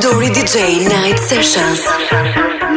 Dori DJ Night Sessions.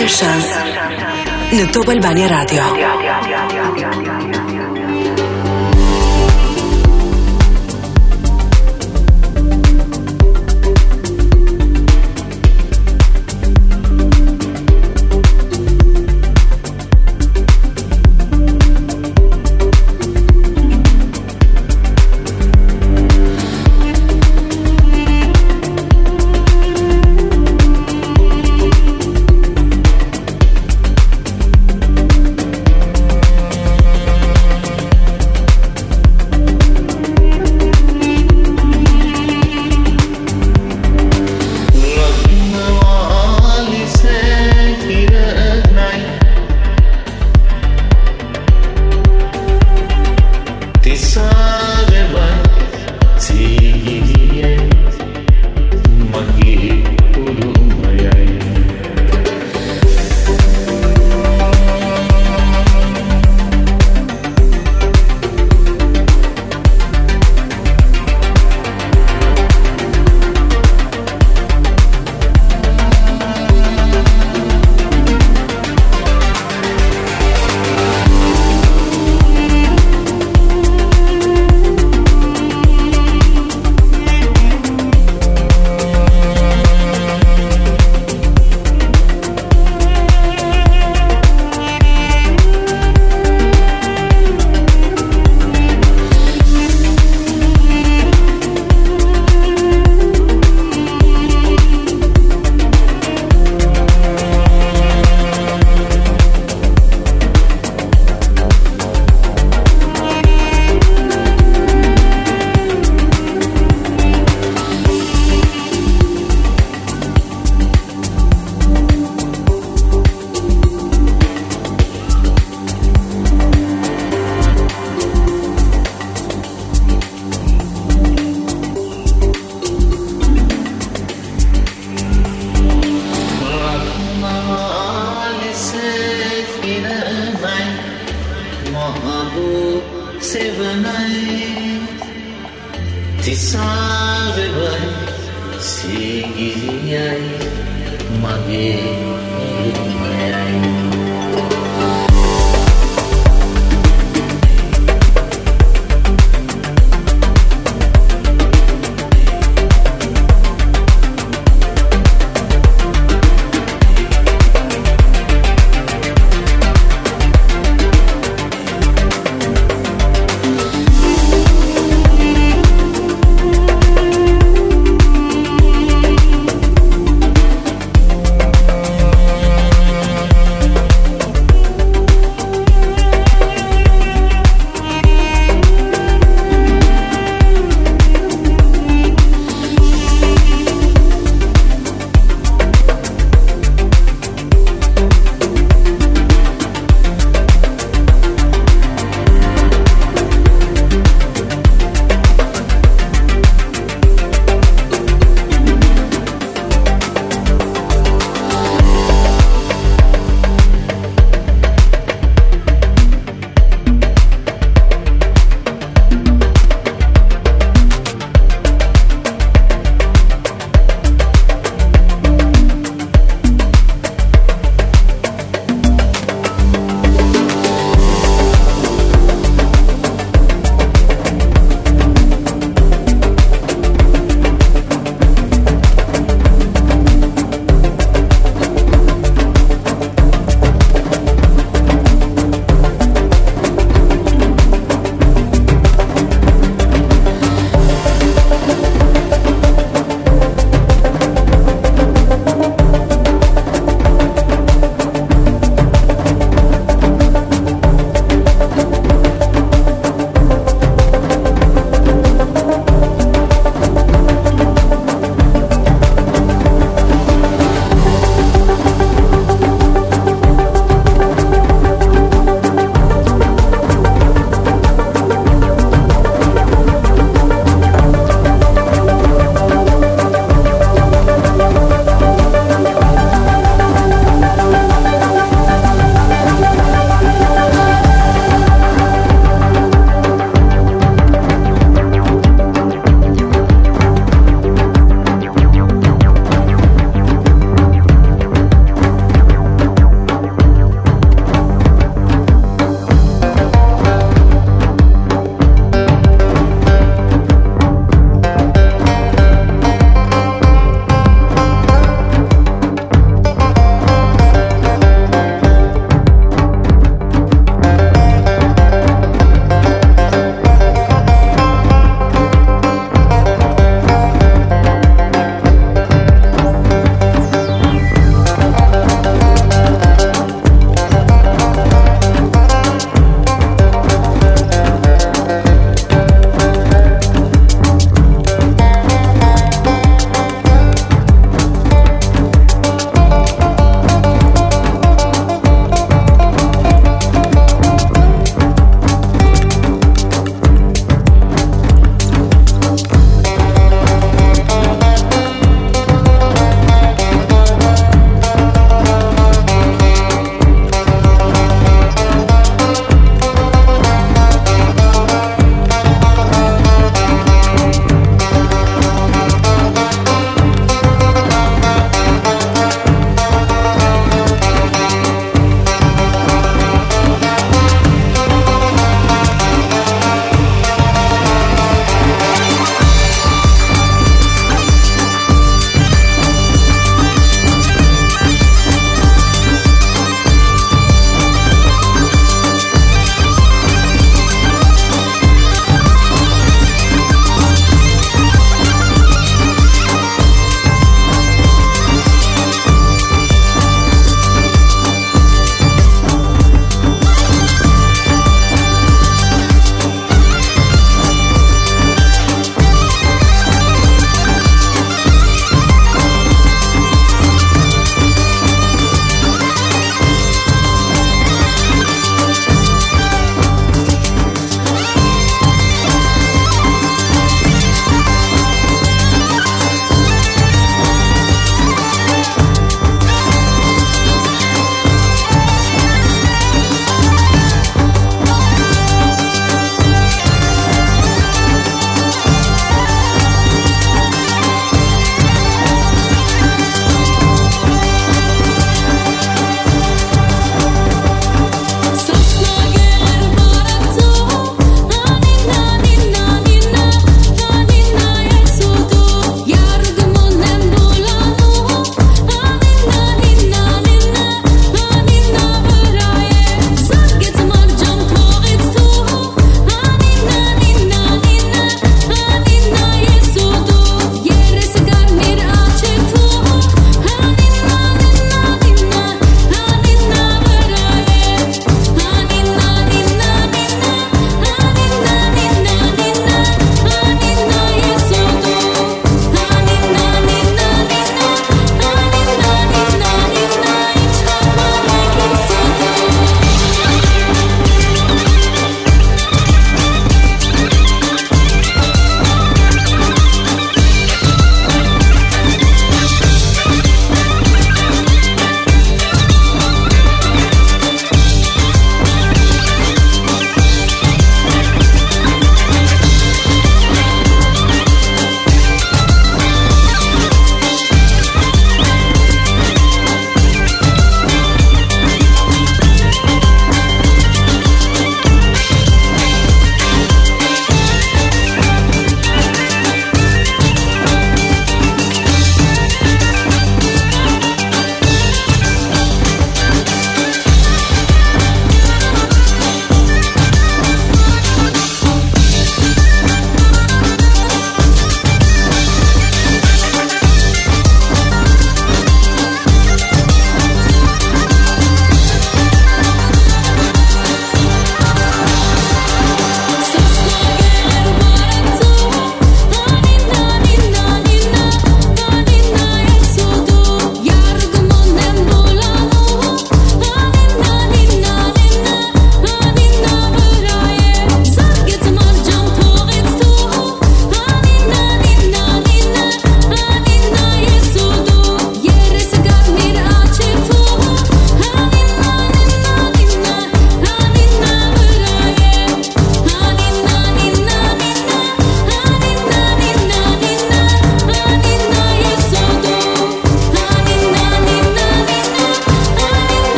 Sessions në Top Albania Radio.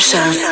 Sessions.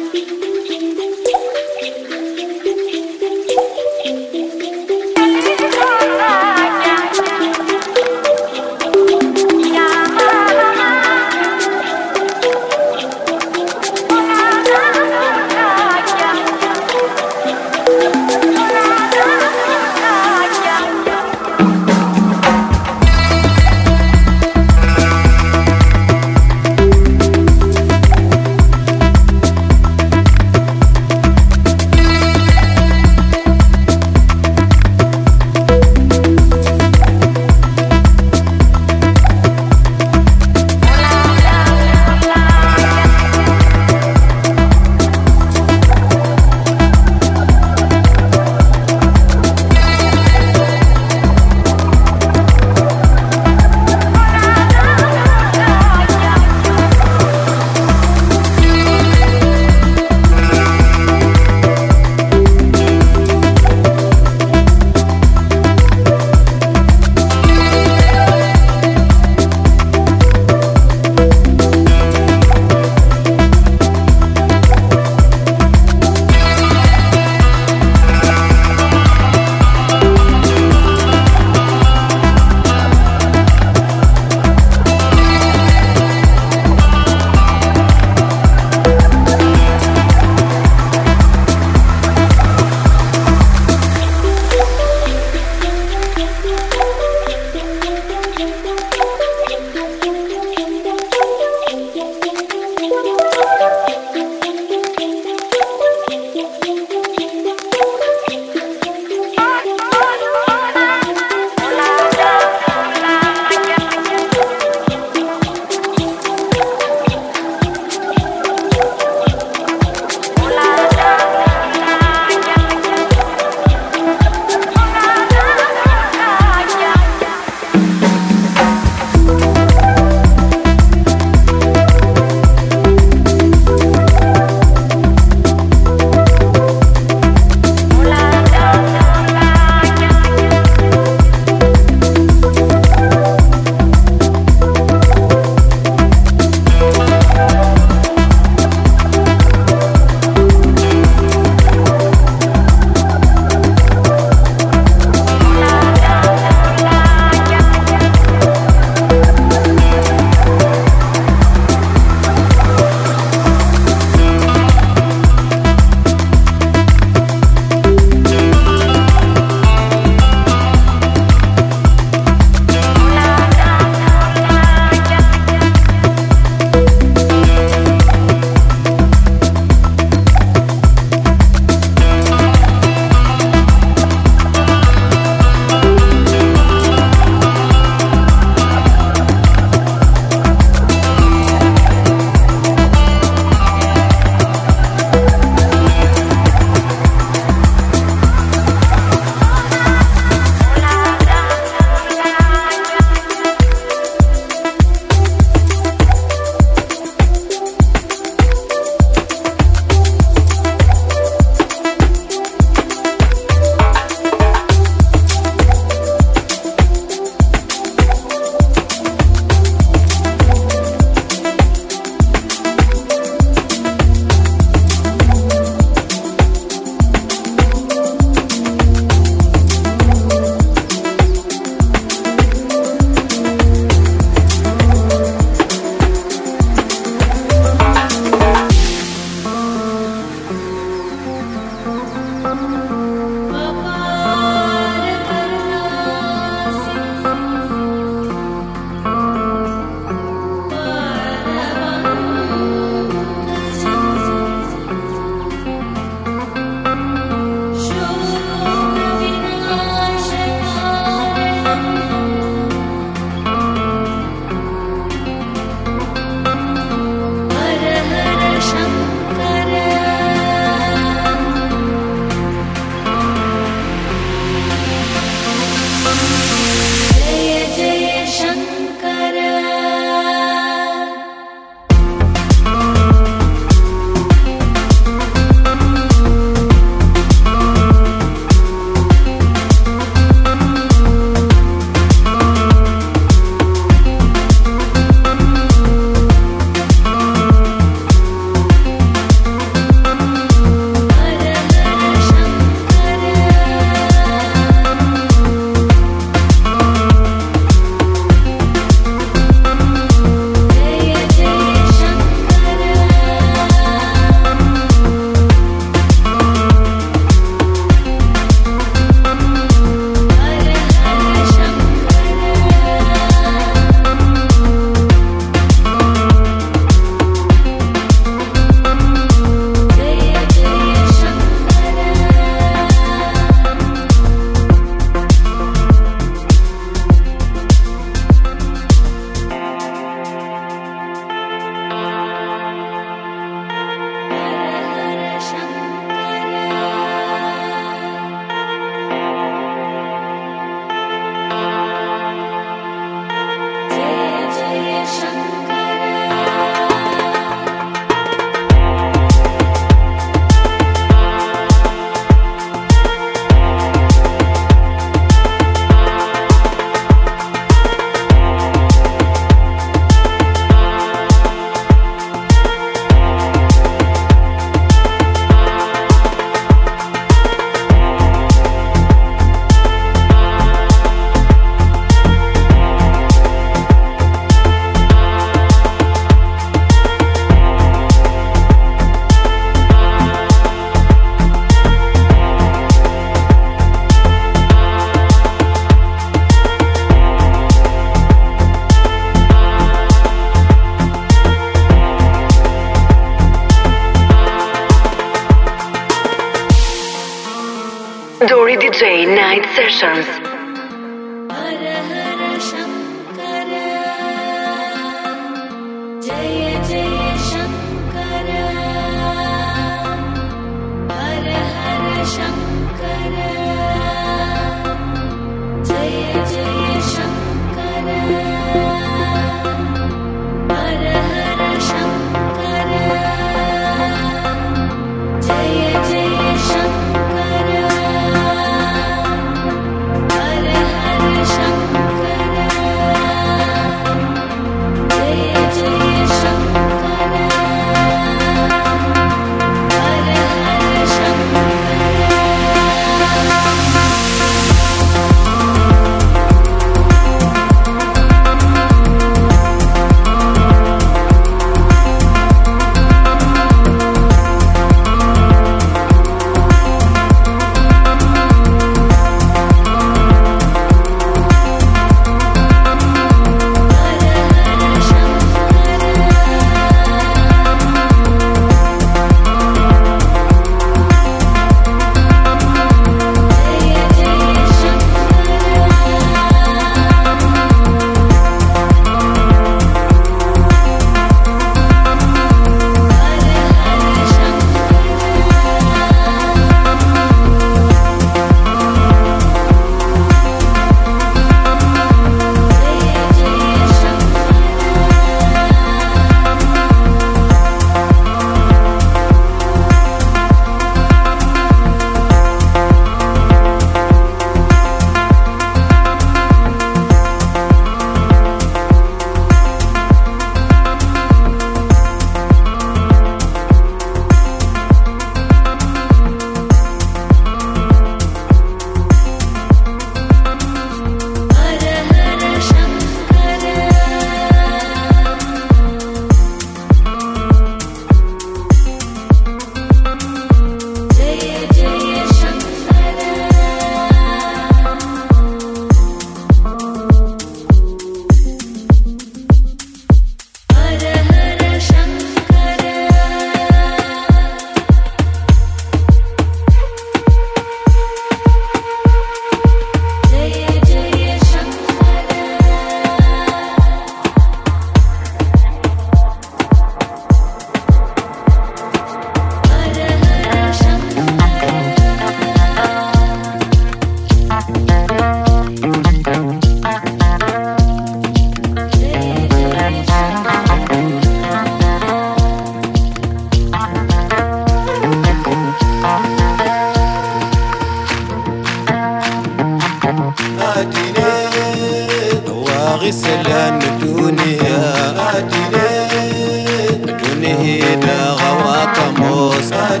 نهيدا غواك موسى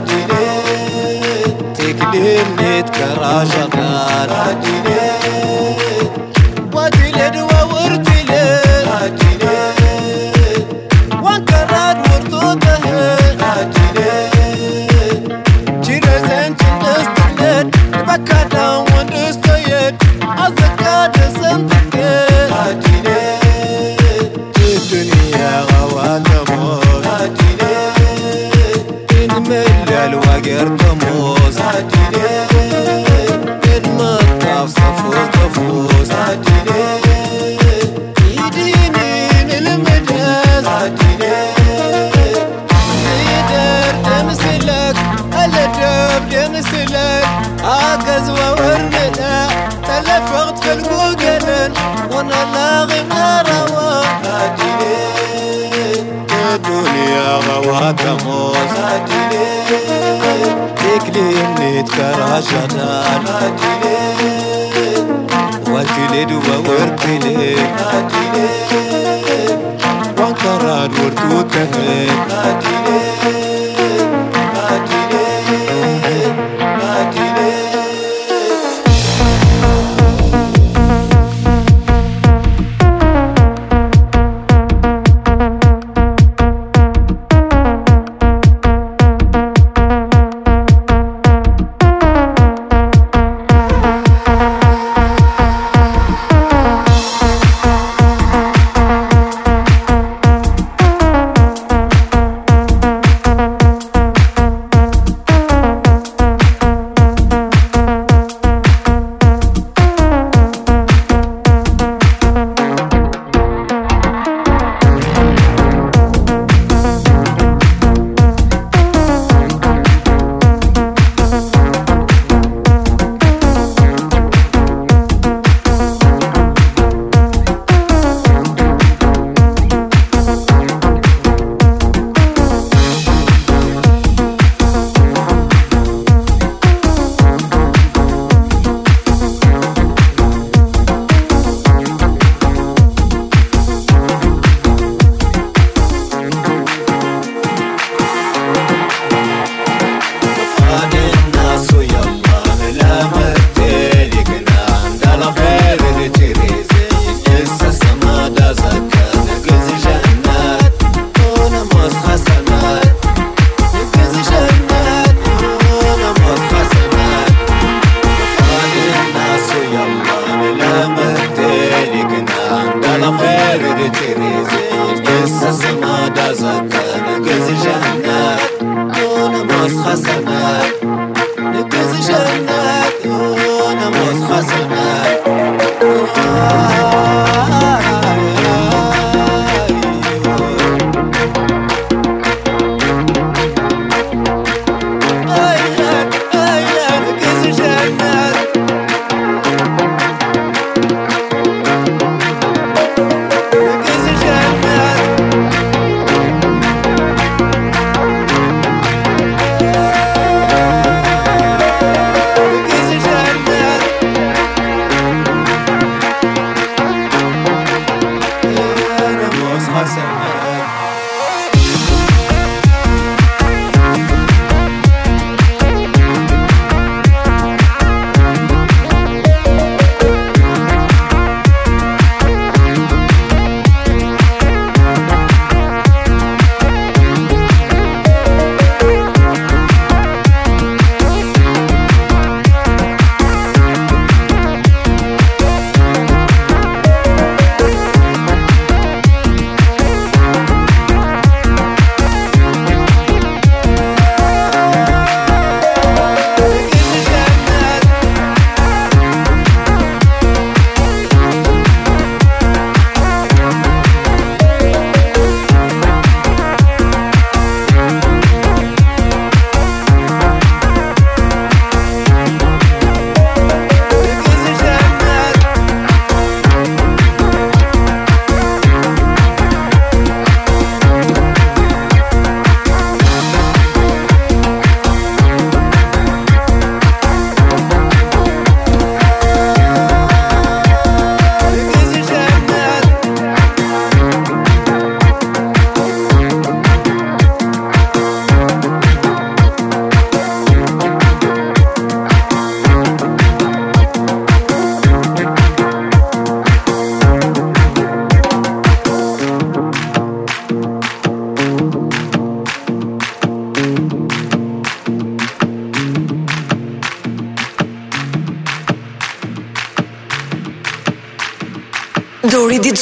تكلمني تكرى شغال وكموز تكلمني تكراجة وتلد وورتلد وانكران ورتوكهد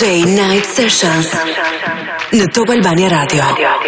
DJ Night Sessions. Në Top Albania Radio.